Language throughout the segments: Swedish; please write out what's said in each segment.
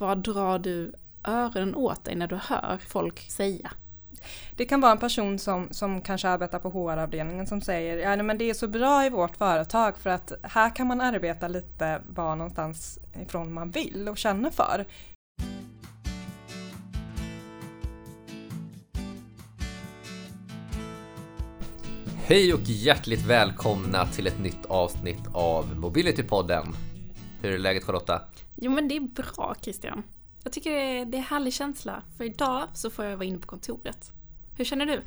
vad drar du öronen åt dig när du hör folk säga? Det kan vara en person som, som kanske arbetar på HR-avdelningen som säger ja, nej, men det är så bra i vårt företag för att här kan man arbeta lite var någonstans ifrån man vill och känner för. Hej och hjärtligt välkomna till ett nytt avsnitt av Mobility-podden. Hur är läget Charlotta? Jo men det är bra Christian. Jag tycker det är, det är härlig känsla. För idag så får jag vara inne på kontoret. Hur känner du?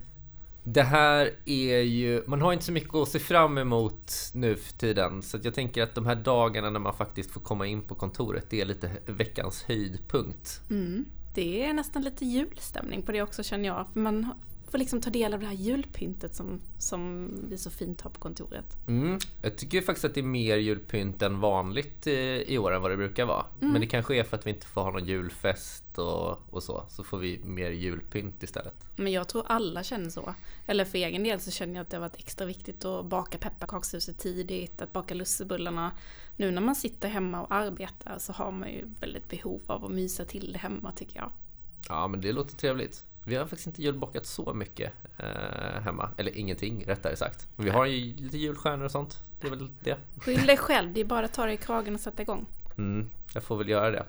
Det här är ju, man har inte så mycket att se fram emot nu för tiden. Så jag tänker att de här dagarna när man faktiskt får komma in på kontoret, det är lite veckans höjdpunkt. Mm. Det är nästan lite julstämning på det också känner jag. För man får liksom ta del av det här julpyntet som, som vi så fint har på kontoret. Mm. Jag tycker faktiskt att det är mer julpynt än vanligt i år än vad det brukar vara. Mm. Men det kanske är för att vi inte får ha någon julfest och, och så. Så får vi mer julpynt istället. Men jag tror alla känner så. Eller för egen del så känner jag att det har varit extra viktigt att baka pepparkakshuset tidigt, att baka lussebullarna. Nu när man sitter hemma och arbetar så har man ju väldigt behov av att mysa till det hemma tycker jag. Ja men det låter trevligt. Vi har faktiskt inte julbockat så mycket eh, hemma. Eller ingenting rättare sagt. Vi har ju lite julstjärnor och sånt. Det är väl det. Skyll dig själv. Det är bara att ta dig i kragen och sätta igång. Mm, jag får väl göra det.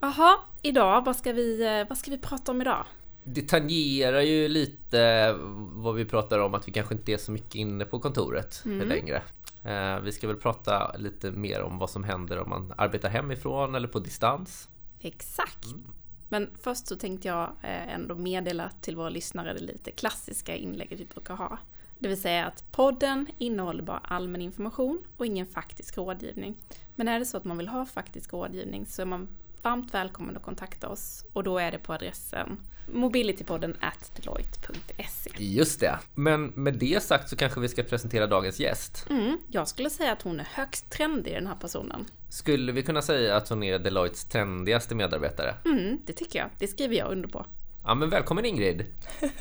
Jaha, idag, vad ska, vi, eh, vad ska vi prata om idag? Det tangerar ju lite vad vi pratar om, att vi kanske inte är så mycket inne på kontoret mm. längre. Eh, vi ska väl prata lite mer om vad som händer om man arbetar hemifrån eller på distans. Exakt. Mm. Men först så tänkte jag eh, ändå meddela till våra lyssnare det lite klassiska inlägget vi brukar ha. Det vill säga att podden innehåller bara allmän information och ingen faktisk rådgivning. Men är det så att man vill ha faktisk rådgivning så är man varmt välkommen att kontakta oss och då är det på adressen mobilitypodden at deloitte.se. Just det. Men med det sagt så kanske vi ska presentera dagens gäst. Mm, jag skulle säga att hon är högst trendig den här personen. Skulle vi kunna säga att hon är Deloittes trendigaste medarbetare? Mm, det tycker jag. Det skriver jag under på. Ja men välkommen Ingrid!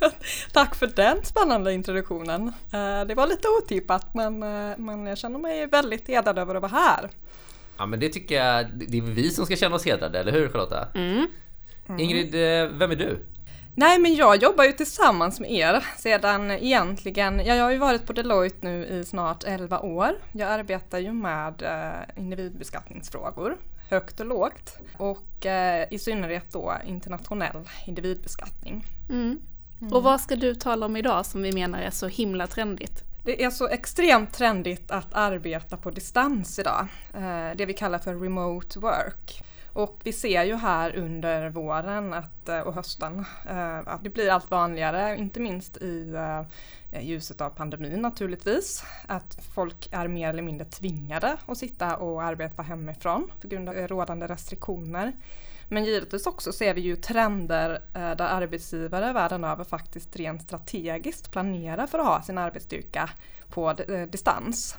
Tack för den spännande introduktionen. Eh, det var lite otippat men, eh, men jag känner mig väldigt hedrad över att vara här. Ja men det tycker jag, det är vi som ska känna oss hedrade, eller hur Charlotta? Mm. Mm. Ingrid, eh, vem är du? Nej men jag jobbar ju tillsammans med er sedan egentligen, ja, jag har ju varit på Deloitte nu i snart 11 år. Jag arbetar ju med eh, individbeskattningsfrågor, högt och lågt. Och eh, i synnerhet då internationell individbeskattning. Mm. Mm. Och vad ska du tala om idag som vi menar är så himla trendigt? Det är så extremt trendigt att arbeta på distans idag. Det vi kallar för remote work. Och vi ser ju här under våren att, eh, och hösten eh, att det blir allt vanligare, inte minst eh, i ljuset av pandemin naturligtvis, att folk är mer eller mindre tvingade att sitta och arbeta hemifrån på grund av rådande restriktioner. Men givetvis också ser vi ju trender där arbetsgivare världen över faktiskt rent strategiskt planerar för att ha sin arbetsstyrka på distans.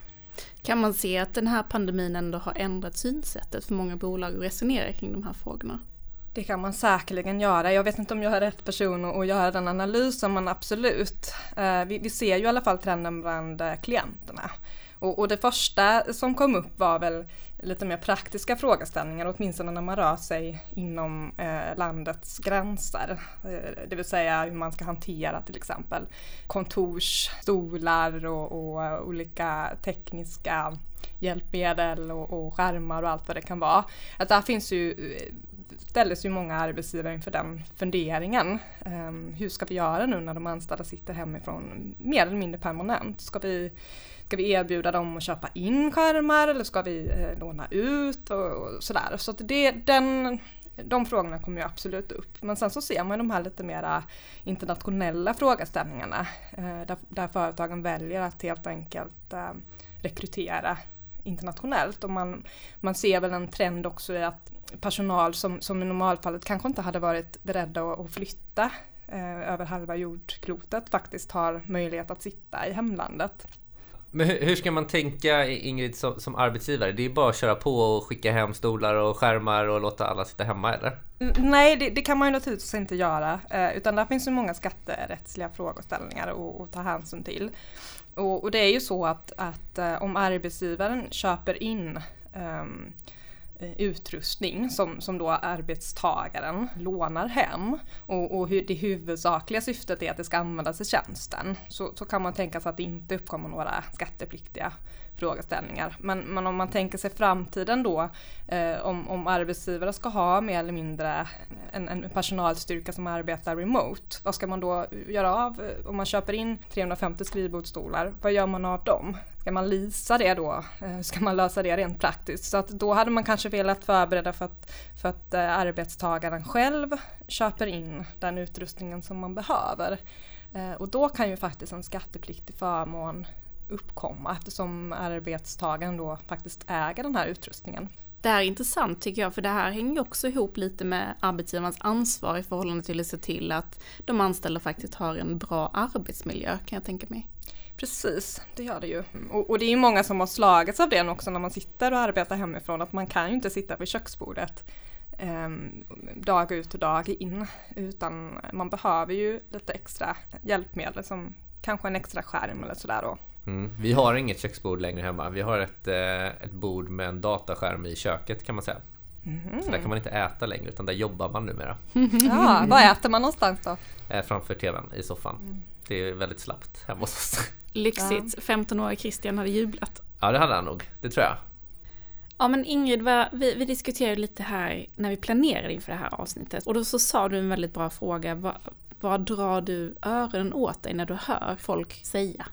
Kan man se att den här pandemin ändå har ändrat synsättet för många bolag och resonerar kring de här frågorna? Det kan man säkerligen göra. Jag vet inte om jag är rätt person att göra den analysen men absolut. Eh, vi, ser ju i alla fall trenden bland eh, klienterna. Och det första som kom upp var väl lite mer praktiska frågeställningar, åtminstone när man rör sig inom eh, landets gränser. Eh, det vill säga hur man ska hantera till exempel kontorsstolar och, och eh, olika tekniska hjälpmedel och, och skärmar och allt vad det kan vara. Att där finns ju eh, ställdes ju många arbetsgivare inför den funderingen. Um, hur ska vi göra nu när de anställda sitter hemifrån mer eller mindre permanent? Ska vi Ska vi erbjuda dem att köpa in skärmar eller ska vi eh, låna ut och, och sådär. Så att det, den, de frågorna kommer ju absolut upp. Men sen så ser man de här lite mera internationella frågeställningarna eh, där, där, företagen väljer att helt enkelt eh, rekrytera internationellt och man, man ser väl en trend också i att personal som, som i normalfallet kanske inte hade varit beredda att, att flytta eh, över halva jordklotet faktiskt har möjlighet att sitta i hemlandet. Men hur, ska man tänka Ingrid som, som, arbetsgivare? Det är bara att köra på och skicka hem stolar och skärmar och låta alla sitta hemma eller? Nej, det, det kan man ju naturligtvis inte göra. Eh, utan där finns ju många skatterättsliga frågeställningar att, ta hänsyn till. Och, och, det är ju så att, att eh, om arbetsgivaren köper in um, utrustning som, som då arbetstagaren lånar hem och, och hur det huvudsakliga syftet är att det ska användas i tjänsten så, så kan man tänka sig att det inte uppkommer några skattepliktiga frågeställningar. Men, men om man tänker sig framtiden då, eh, om, om arbetsgivare ska ha mer eller mindre en, en, personalstyrka som arbetar remote, vad ska man då göra av, eh, om man köper in 350 skrivbordsstolar, vad gör man av dem? Ska man lisa det då? Hur ska man lösa det rent praktiskt? Så att då hade man kanske velat förbereda för att, för att eh, arbetstagaren själv köper in den utrustningen som man behöver. Eh, och då kan ju faktiskt en skattepliktig förmån uppkomma eftersom arbetstagaren då faktiskt äger den här utrustningen. Det här är intressant tycker jag, för det här hänger också ihop lite med arbetsgivarens ansvar i förhållande till att se till att de anställda faktiskt har en bra arbetsmiljö, kan jag tänka mig. Precis, det gör det ju. Och, och det är ju många som har slagits av det också när man sitter och arbetar hemifrån, att man kan ju inte sitta vid köksbordet eh, dag ut och dag in, utan man behöver ju lite extra hjälpmedel som kanske en extra skärm eller sådär då. Mm. Vi har inget köksbord längre hemma. Vi har ett, eh, ett bord med en dataskärm i köket kan man säga. Mm. Så där kan man inte äta längre utan där jobbar man numera. Ja, var äter man någonstans då? Eh, framför TVn i soffan. Mm. Det är väldigt slappt hemma hos oss. Lyxigt. 15-åriga Christian hade jublat. Ja, det hade han nog. Det tror jag. Ja men Ingrid, vi, vi diskuterade lite här när vi planerade inför det här avsnittet och då så sa du en väldigt bra fråga. Vad, vad drar du öronen åt dig när du hör folk säga?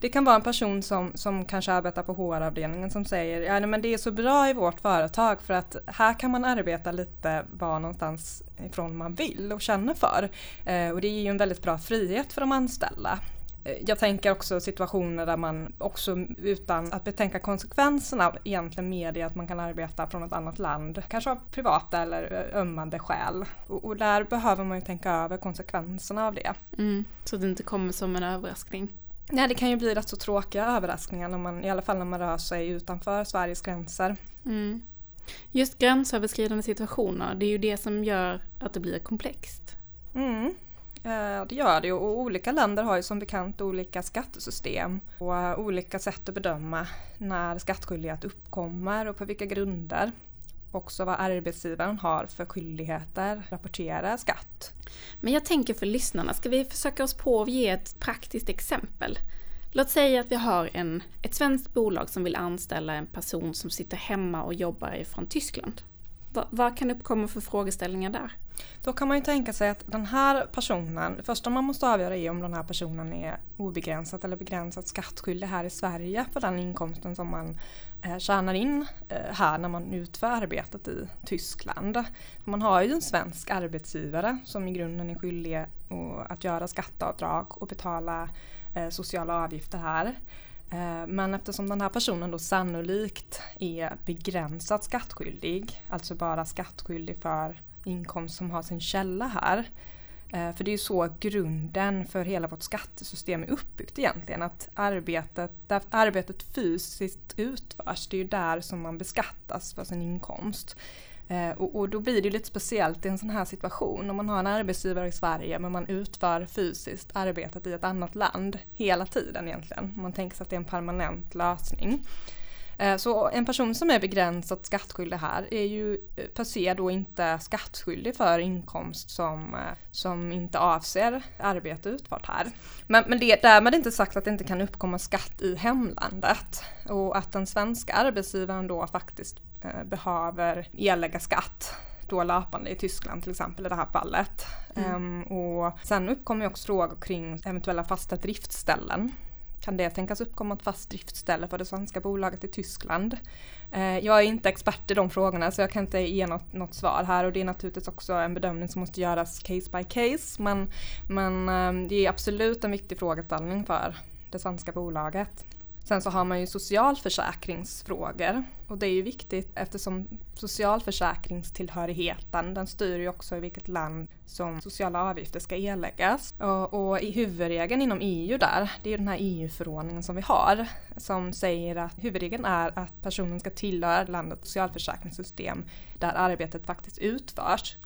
Det kan vara en person som, som kanske arbetar på HR-avdelningen som säger ja, men det är så bra i vårt företag för att här kan man arbeta lite var någonstans ifrån man vill och känner för. Eh, och det ger ju en väldigt bra frihet för de anställda. Eh, jag tänker också situationer där man också utan att betänka konsekvenserna egentligen medger att man kan arbeta från ett annat land. Kanske av privata eller eh, ömmande skäl. Och, och där behöver man ju tänka över konsekvenserna av det. Mm, så det inte kommer som en överraskning. Nej, det kan ju bli rätt så tråkiga överraskningar, när man, i alla fall när man rör sig utanför Sveriges gränser. Mm. Just gränsöverskridande situationer, det är ju det som gör att det blir komplext. Mm. Eh, det gör det och olika länder har ju som bekant olika skattesystem och olika sätt att bedöma när skattskyldighet uppkommer och på vilka grunder också vad arbetsgivaren har för skyldigheter att rapportera skatt. Men jag tänker för lyssnarna, ska vi försöka oss på att ge ett praktiskt exempel? Låt säga att vi har en, ett svenskt bolag som vill anställa en person som sitter hemma och jobbar från Tyskland. Vad kan uppkomma för frågeställningar där? Då kan man ju tänka sig att den här personen, det första man måste avgöra är om den här personen är obegränsat eller begränsat skattskyldig här i Sverige för den inkomsten som man eh, tjänar in eh, här när man utför arbetet i Tyskland. Man har ju en svensk arbetsgivare som i grunden är skyldig att göra skatteavdrag och betala eh, sociala avgifter här. Eh, men eftersom den här personen då sannolikt är begränsat skattskyldig, alltså bara skattskyldig för inkomst som har sin källa här. Eh, för det är ju så grunden för hela vårt skattesystem är uppbyggt egentligen. Att arbetet, där arbetet fysiskt utförs, det är ju där som man beskattas för sin inkomst. Eh, och, och, då blir det lite speciellt i en sån här situation om man har en arbetsgivare i Sverige men man utför fysiskt arbetet i ett annat land hela tiden egentligen. Man tänker sig att det är en permanent lösning. Eh, så en person som är begränsat skattskyldig här är ju eh, per se då inte skattskyldig för inkomst som, eh, som inte avser arbete utfört här. Men, men det därmed inte sagt att det inte kan uppkomma skatt i hemlandet och att den svenska arbetsgivaren då faktiskt behöver erlägga skatt då löpande i Tyskland till exempel i det här fallet. Mm. Um, och sen uppkommer också frågor kring eventuella fasta driftställen kan det tänkas uppkomma ett fast driftställe för det svenska bolaget i Tyskland? Eh, jag är inte expert i de frågorna så jag kan inte ge något, något, svar här och det är naturligtvis också en bedömning som måste göras case by case men, men eh, det är absolut en viktig frågeställning för det svenska bolaget. Sen så har man ju socialförsäkringsfrågor och det är ju viktigt eftersom socialförsäkringstillhörigheten den styr ju också i vilket land som sociala avgifter ska erläggas. Och, och i huvudregeln inom EU där, det är ju den här EU-förordningen som vi har som säger att huvudregeln är att personen ska tillhöra landets socialförsäkringssystem där arbetet faktiskt utförs.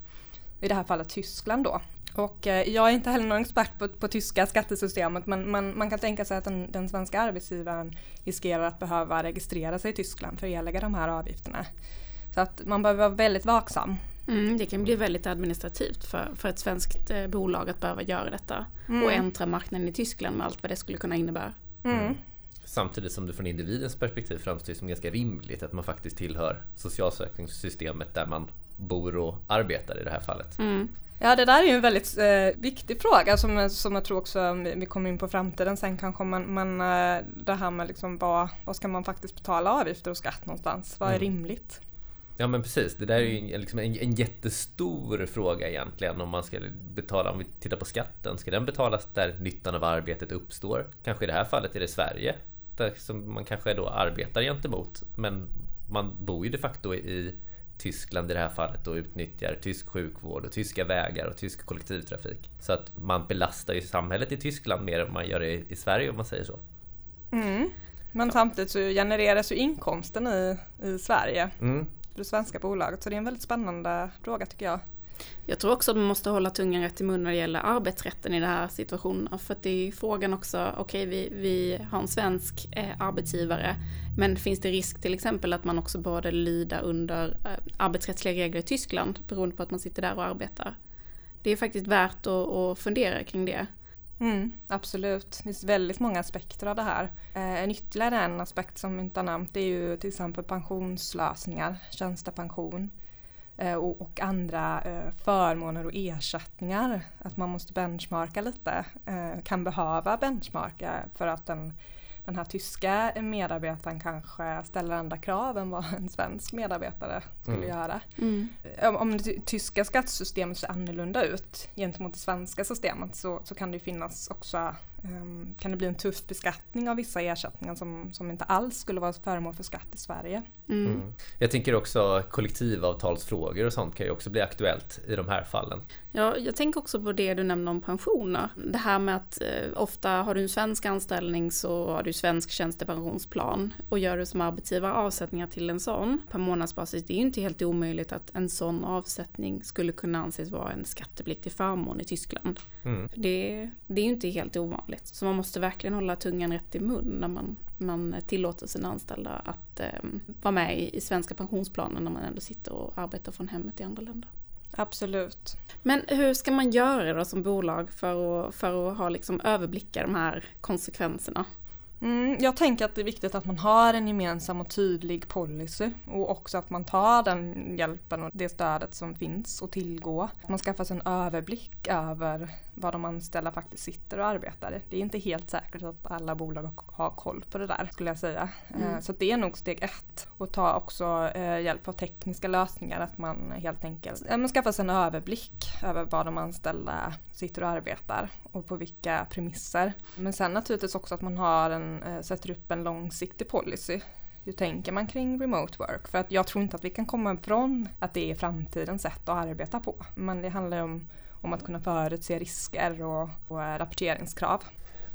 I det här fallet Tyskland då. Och eh, jag är inte heller någon expert på, på tyska skattesystemet men, men, man kan tänka sig att den, den, svenska arbetsgivaren riskerar att behöva registrera sig i Tyskland för att erlägga de här avgifterna. Så att man behöver vara väldigt vaksam. Mm, det kan bli väldigt administrativt för, för ett svenskt eh, bolag att behöva göra detta. Mm. Och äntra marknaden i Tyskland med allt vad det skulle kunna innebära. Mm. Samtidigt som det från individens perspektiv framstår som ganska rimligt att man faktiskt tillhör socialförsäkringssystemet där man bor och arbetar i det här fallet. Mm. Ja det där är ju en väldigt eh, viktig fråga som, som jag tror också vi kommer in på framtiden sen kanske man, man eh, det här med liksom vad, vad ska man faktiskt betala avgifter och skatt någonstans? Vad är mm. rimligt? Ja men precis, det där är ju liksom en, en jättestor fråga egentligen om man ska betala, om vi tittar på skatten, ska den betalas där nyttan av arbetet uppstår? Kanske i det här fallet är det Sverige, där som man kanske då arbetar gentemot, men man bor ju de facto i Tyskland i det här fallet och utnyttjar tysk sjukvård och tyska vägar och tysk kollektivtrafik. Så att man belastar ju samhället i Tyskland mer än man gör i Sverige om man säger så. Mm. Men samtidigt så genereras ju inkomsten i, i Sverige. Mm för det svenska bolaget. Så det är en väldigt spännande fråga tycker jag. Jag tror också att man måste hålla tungan rätt i mun när det gäller arbetsrätten i den här situationen. För att det är frågan också, okej okay, vi, vi har en svensk eh, arbetsgivare, men finns det risk till exempel att man också borde lyda under eh, arbetsrättsliga regler i Tyskland beroende på att man sitter där och arbetar? Det är faktiskt värt att, att fundera kring det. Mm, absolut, det finns väldigt många aspekter av det här. Eh, en ytterligare en aspekt som vi inte har nämnt är ju till exempel pensionslösningar, tjänstepension och, och, andra eh, förmåner och ersättningar. Att man måste benchmarka lite, eh, kan behöva benchmarka för att en den här tyska medarbetaren kanske ställer andra krav än vad en svensk medarbetare skulle mm. göra. Mm. Om det tyska skattesystemet ser annorlunda ut gentemot det svenska systemet så, så kan det finnas också kan det bli en tuff beskattning av vissa ersättningar som, som inte alls skulle vara föremål för skatt i Sverige. Mm. mm. Jag tänker också kollektivavtalsfrågor och sånt kan ju också bli aktuellt i de här fallen. Ja, jag tänker också på det du nämnde om pensioner. Det här med att eh, ofta har du en svensk anställning så har du svensk tjänstepensionsplan och gör du som arbetsgivare avsättningar till en sån per månadsbasis, det är ju inte helt omöjligt att en sån avsättning skulle kunna anses vara en skattepliktig förmån i Tyskland. Mm. Det, det är ju inte helt ovanligt. Så man måste verkligen hålla tungan rätt i mun när man, man tillåter sina anställda att eh, vara med i, i svenska pensionsplanen när man ändå sitter och arbetar från hemmet i andra länder. Absolut. Men hur ska man göra då som bolag för att, för att ha liksom överblicka de här konsekvenserna? Mm, jag tänker att det är viktigt att man har en gemensam och tydlig policy och också att man tar den hjälpen och det stödet som finns och tillgå. Att man skaffar sig en överblick över vad de anställda faktiskt sitter och arbetar. Det är inte helt säkert att alla bolag har koll på det där skulle jag säga. Mm. Eh, så det är nog steg ett. Och ta också eh, hjälp av tekniska lösningar. Att man helt enkelt skaffar sig en överblick över vad de anställda sitter och arbetar och på vilka premisser. Men sen naturligtvis också att man har en, eh, sätter upp en långsiktig policy hur tänker man kring remote work? För att jag tror inte att vi kan komma ifrån att det är framtidens sätt att arbeta på. Men det handlar om om att kunna förutse risker och, och eh, rapporteringskrav.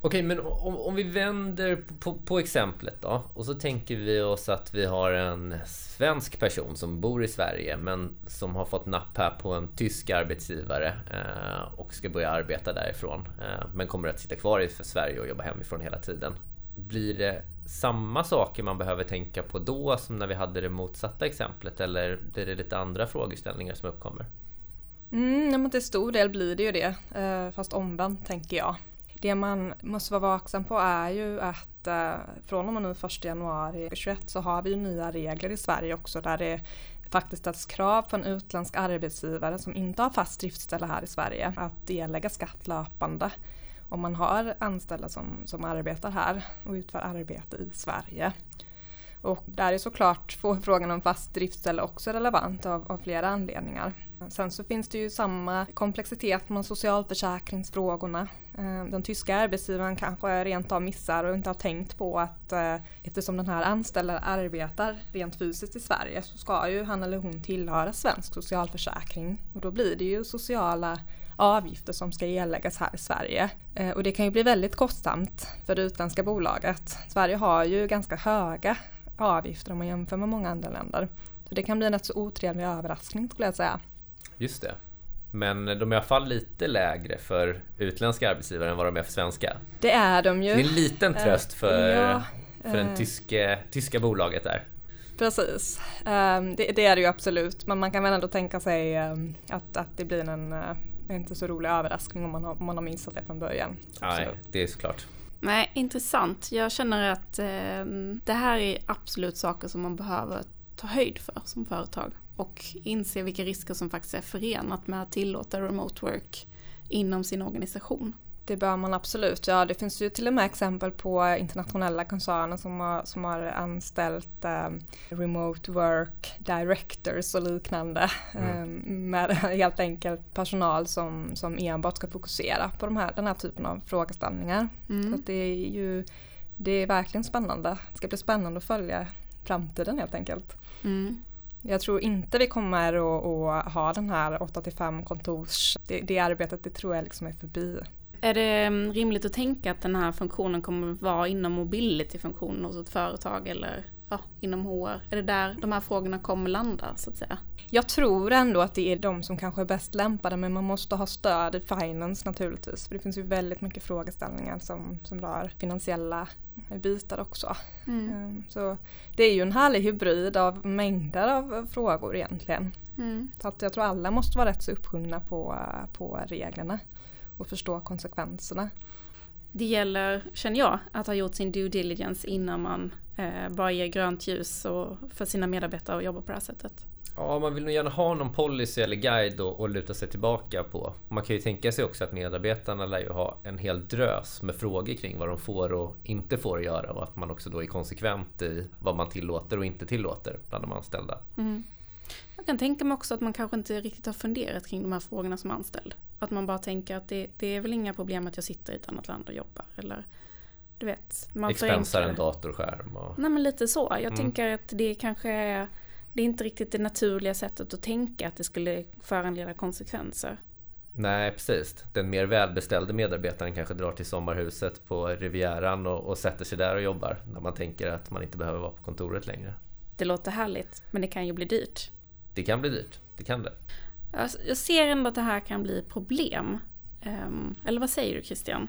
Okej, men om, om vi vänder på, på, exemplet då och så tänker vi oss att vi har en svensk person som bor i Sverige men som har fått napp här på en tysk arbetsgivare eh, och ska börja arbeta därifrån eh, men kommer att sitta kvar i Sverige och jobba hemifrån hela tiden. Blir det samma saker man behöver tänka på då som när vi hade det motsatta exemplet eller blir det lite andra frågeställningar som uppkommer? Mm, till stor del blir det ju det, eh, fast omvänt tänker jag. Det man måste vara vaksam på är ju att eh, från och med nu 1 januari 2021 så har vi ju nya regler i Sverige också där det faktiskt ställs krav på en utländsk arbetsgivare som inte har fast driftställe här i Sverige att erlägga skatt löpande om man har anställda som, som arbetar här och utför arbete i Sverige. Och där är såklart frågan om fast driftställe också relevant av, av flera anledningar. Sen så finns det ju samma komplexitet med socialförsäkringsfrågorna. Eh, den tyska arbetsgivaren kanske rent av missar och inte har tänkt på att eh, eftersom den här anställda arbetar rent fysiskt i Sverige så ska ju han eller hon tillhöra svensk socialförsäkring och då blir det ju sociala avgifter som ska erläggas här i Sverige. Eh, och det kan ju bli väldigt kostsamt för det utländska bolaget. Sverige har ju ganska höga avgifter om man jämför med många andra länder. Så det kan bli en rätt så otrevlig överraskning skulle jag säga. Just det. Men de är i alla fall lite lägre för utländska arbetsgivare än vad de är för svenska. Det är de ju. Det är en liten tröst för, ja, för det uh, tyske, tyska bolaget där. Precis, det, är det ju absolut. Men man kan väl ändå tänka sig att, att det blir en uh, inte så rolig överraskning om man har, om man har missat det från början. Nej, det är såklart. Nej, intressant. Jag känner att eh, det här är absolut saker som man behöver ta höjd för som företag och inse vilka risker som faktiskt är förenat med att tillåta remote work inom sin organisation. Det bör man absolut. Ja, det finns ju till och med exempel på internationella koncerner som har, som har anställt um, remote work directors och liknande. Mm. Um, med helt enkelt personal som, som enbart ska fokusera på de här, den här typen av frågeställningar. Mm. Så det är ju det är verkligen spännande. Det ska bli spännande att följa framtiden helt enkelt. Mm. Jag tror inte vi kommer att, ha den här 8 5 kontors, det, det arbetet det tror jag liksom är förbi. Är det mm, rimligt att tänka att den här funktionen kommer vara inom mobility-funktionen hos ett företag eller ja, inom HR? Är det där de här frågorna kommer landa så att säga? Jag tror ändå att det är de som kanske är bäst lämpade men man måste ha stöd i finance naturligtvis. För det finns ju väldigt mycket frågeställningar som, som rör finansiella bitar också. Mm. Ehm, så det är ju en härlig hybrid av mängder av frågor egentligen. Mm. Så att jag tror alla måste vara rätt så uppsjungna på, på reglerna och förstå konsekvenserna. Det gäller, känner jag, att ha gjort sin due diligence innan man eh, bara ger grönt ljus och för sina medarbetare att jobba på det här sättet. Ja, man vill nog gärna ha någon policy eller guide att luta sig tillbaka på. Man kan ju tänka sig också att medarbetarna lär ju ha en hel drös med frågor kring vad de får och inte får göra och att man också då är konsekvent i vad man tillåter och inte tillåter bland de anställda. Mm. Jag kan tänka mig också att man kanske inte riktigt har funderat kring de här frågorna som anställd. Att man bara tänker att det, det är väl inga problem att jag sitter i ett annat land och jobbar. Eller du vet. Man Expensar en datorskärm. Och... Nej men lite så. Jag mm. tänker att det kanske är det är inte riktigt det naturliga sättet att tänka att det skulle föranleda konsekvenser. Nej precis. Den mer välbeställde medarbetaren kanske drar till sommarhuset på Rivieran och, och sätter sig där och jobbar. När man tänker att man inte behöver vara på kontoret längre. Det låter härligt, men det kan ju bli dyrt. Det kan bli dyrt, det kan det. Jag ser ändå att det här kan bli problem. Um, eller vad säger du Christian?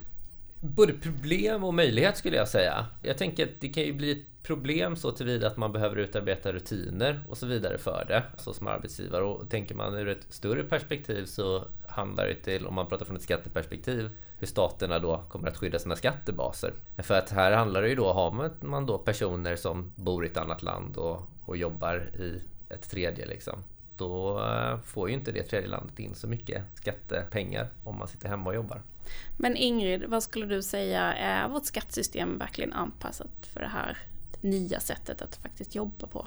Både problem och möjlighet skulle jag säga. Jag tänker att det kan ju bli ett problem så tillvida att man behöver utarbeta rutiner och så vidare för det, så som arbetsgivare. Och tänker man ur ett större perspektiv så handlar det till, om man pratar från ett skatteperspektiv, hur staterna då kommer att skydda sina skattebaser. För att här handlar det ju då, har man då personer som bor i ett annat land och, och jobbar i ett tredje liksom, då eh, får ju inte det tredje landet in så mycket skattepengar om man sitter hemma och jobbar. Men Ingrid, vad skulle du säga, är vårt skattesystem verkligen anpassat för det här nya sättet att faktiskt jobba på?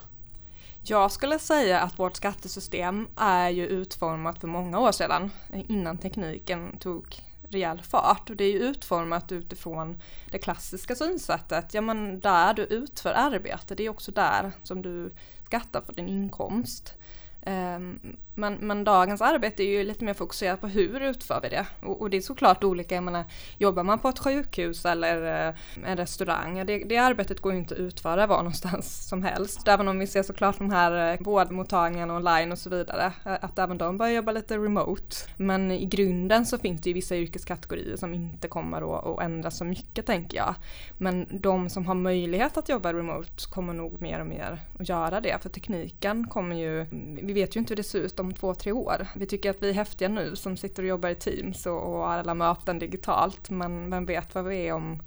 Jag skulle säga att vårt skattesystem är ju utformat för många år sedan, innan tekniken tog rejäl fart. Och det är ju utformat utifrån det klassiska synsättet. Ja men där du utför arbete, det är också där som du skatta för din inkomst. Ehm, men, men, dagens arbete är ju lite mer fokuserat på hur utför vi det? Och, och, det är såklart olika, jag menar, jobbar man på ett sjukhus eller eh, en restaurang, det, det, arbetet går ju inte att utföra var någonstans som helst. Även om vi ser såklart de här eh, vårdmottagningarna online och så vidare, eh, att även de börjar jobba lite remote. Men i grunden så finns det ju vissa yrkeskategorier som inte kommer att, att ändras så mycket tänker jag. Men de som har möjlighet att jobba remote kommer nog mer och mer att göra det, för tekniken kommer ju, vi vet ju inte hur det ser ut om två, tre år. Vi tycker att vi är häftiga nu som sitter och jobbar i Teams och, och har alla möten digitalt men vem vet vad vi är om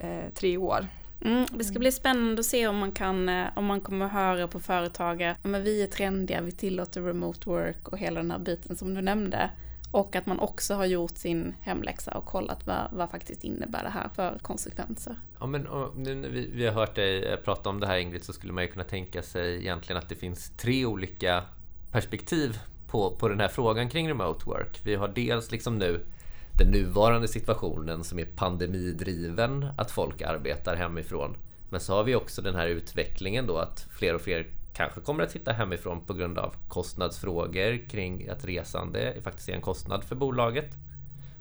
eh, tre år. Mm, det ska bli spännande att se om man, kan, eh, om man kommer höra på företag att vi är trendiga, vi tillåter remote work och hela den här biten som du nämnde. Och att man också har gjort sin hemläxa och kollat vad, vad faktiskt innebär det här för konsekvenser. Ja, men nu när vi, vi har hört dig eh, prata om det här Ingrid så skulle man ju kunna tänka sig egentligen att det finns tre olika perspektiv på, på den här frågan kring remote work. Vi har dels liksom nu den nuvarande situationen som är pandemidriven, att folk arbetar hemifrån. Men så har vi också den här utvecklingen då att fler och fler kanske kommer att sitta hemifrån på grund av kostnadsfrågor kring att resande faktiskt är en kostnad för bolaget.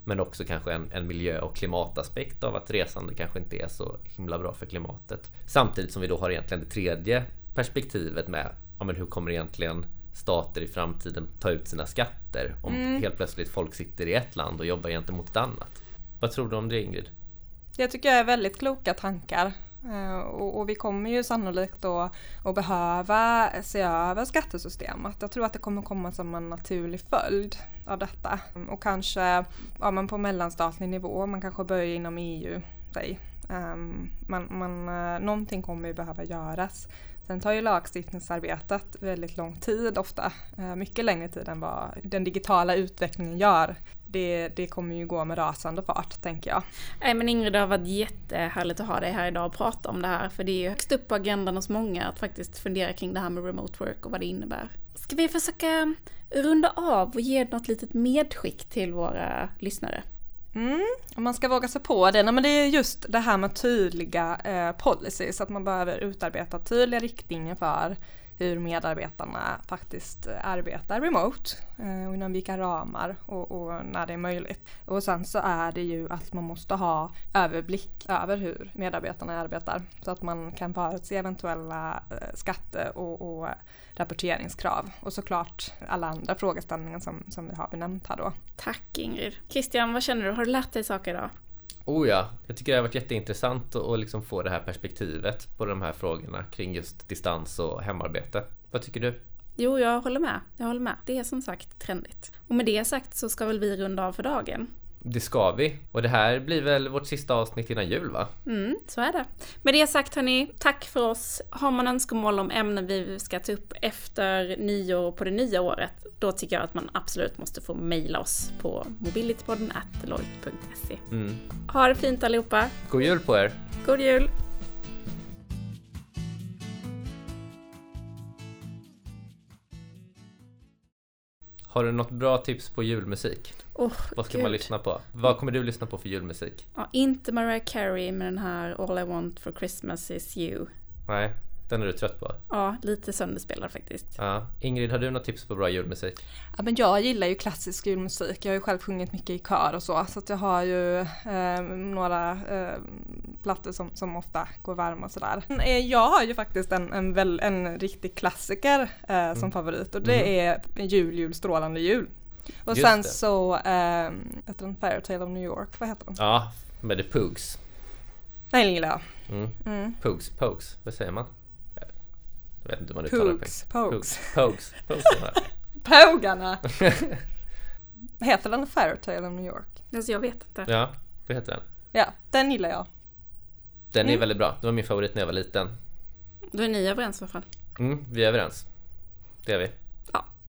Men också kanske en, en miljö och klimataspekt av att resande kanske inte är så himla bra för klimatet. Samtidigt som vi då har egentligen det tredje perspektivet med ja, men hur kommer egentligen stater i framtiden ta ut sina skatter om mm. helt plötsligt folk sitter i ett land och jobbar gentemot ett annat. Vad tror du om det Ingrid? Jag tycker jag är väldigt kloka tankar. Eh, och, och, vi kommer ju sannolikt då att behöva se över skattesystemet. Jag tror att det kommer komma som en naturlig följd av detta. Och kanske ja, men på mellanstatlig nivå, man kanske börjar inom EU. Säg. Um, man, man, uh, någonting kommer ju behöva göras. Sen tar ju lagstiftningsarbetet väldigt lång tid ofta, eh, mycket längre tid än vad den digitala utvecklingen gör det, det kommer ju gå med rasande fart, tänker jag. Nej men Ingrid, det har varit jättehärligt att ha dig här idag och prata om det här, för det är ju högst upp på agendan hos många att faktiskt fundera kring det här med remote work och vad det innebär. Ska vi försöka runda av och ge något litet medskick till våra lyssnare? Mm, om man ska våga sig på det, nej, men det är just det här med tydliga eh, policies, att man behöver utarbeta tydliga riktlinjer för hur medarbetarna faktiskt arbetar remote eh, och inom vilka ramar och, och, när det är möjligt. Och sen så är det ju att man måste ha överblick över hur medarbetarna arbetar så att man kan förutse eventuella eh, skatte och, och rapporteringskrav och såklart alla andra frågeställningar som, som vi har benämnt här då. Tack Ingrid. Christian, vad känner du? Har du lärt dig saker idag? Oh ja, jag tycker det har varit jätteintressant att liksom få det här perspektivet på de här frågorna kring just distans och hemarbete. Vad tycker du? Jo, jag håller med. Jag håller med. Det är som sagt trendigt. Och med det sagt så ska väl vi runda av för dagen. Det ska vi. Och det här blir väl vårt sista avsnitt innan jul va? Mm, så är det. Med det sagt hörni, tack för oss. Har man önskemål om ämnen vi ska ta upp efter nyår på det nya året, då tycker jag att man absolut måste få mejla oss på mobilitypodden deloitte.se. Mm. Ha det fint allihopa! God jul på er! God jul! Har du något bra tips på julmusik? Oh, Vad ska Gud. man lyssna på? Vad kommer du lyssna på för julmusik? Ja, inte Mariah Carey med den här All I want for Christmas is you. Nej, den är du trött på? Ja, lite sönderspelad faktiskt. Ja. Ingrid, har du något tips på bra julmusik? Ja, men jag gillar ju klassisk julmusik. Jag har ju själv sjungit mycket i kör och så. Så att jag har ju eh, några eh, plattor som, som ofta går varma och sådär. Eh, jag har ju faktiskt en, en, väl, en riktig klassiker eh, som mm. favorit och det mm. är Jul, jul, strålande jul. Och Just sen det. så, eh, heter den Fairytale of New York? Vad heter den? Ja, med The Poogs. Den gillar jag. Mm. Mm. Pogues, vad säger man? Jag vet inte hur man uttalar det. Pogues. Pogues. Pogues. Pogarna! heter den Fairytale of New York? Alltså jag vet inte. Ja, vad heter den? Ja, den gillar jag. Den mm. är väldigt bra. Det var min favorit när jag var liten. Då är ni överens i alla fall. Mm, vi är överens. Det är vi.